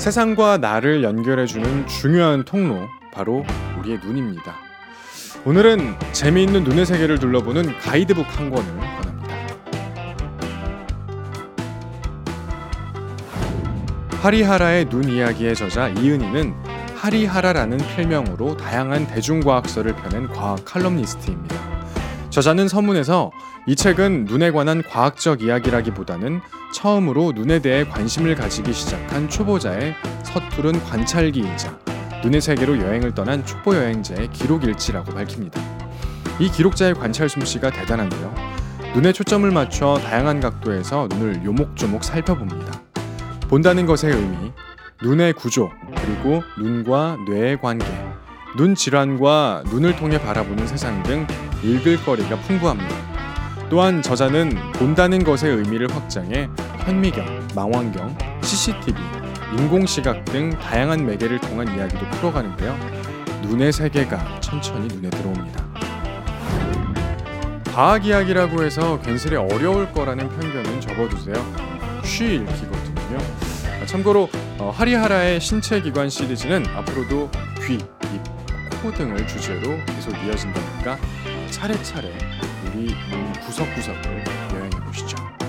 세상과 나를 연결해주는 중요한 통로, 바로 우리의 눈입니다. 오늘은 재미있는 눈의 세계를 둘러보는 가이드북 한 권을 권합니다. 하리하라의 눈 이야기의 저자 이은희는 하리하라라는 필명으로 다양한 대중과학서를 펴낸 과학 칼럼니스트입니다. 저자는 서문에서 이 책은 눈에 관한 과학적 이야기라기보다는 처음으로 눈에 대해 관심을 가지기 시작한 초보자의 서투른 관찰기이자 눈의 세계로 여행을 떠난 초보 여행자의 기록 일지라고 밝힙니다. 이 기록자의 관찰 솜씨가 대단한데요. 눈에 초점을 맞춰 다양한 각도에서 눈을 요목조목 살펴봅니다. 본다는 것의 의미, 눈의 구조, 그리고 눈과 뇌의 관계, 눈 질환과 눈을 통해 바라보는 세상 등 읽을 거리가 풍부합니다. 또한 저자는 본다는 것의 의미를 확장해 현미경, 망원경, CCTV, 인공시각 등 다양한 매개를 통한 이야기도 풀어가는데요. 눈의 세계가 천천히 눈에 들어옵니다. 과학 이야기라고 해서 괜스레 어려울 거라는 편견은 접어두세요. 쉬 읽기거든요. 참고로 어, 하리하라의 신체 기관 시리즈는 앞으로도 귀, 입, 코 등을 주제로 계속 이어진다니까 차례차례 우리 눈 구석구석을 여행해 보시죠.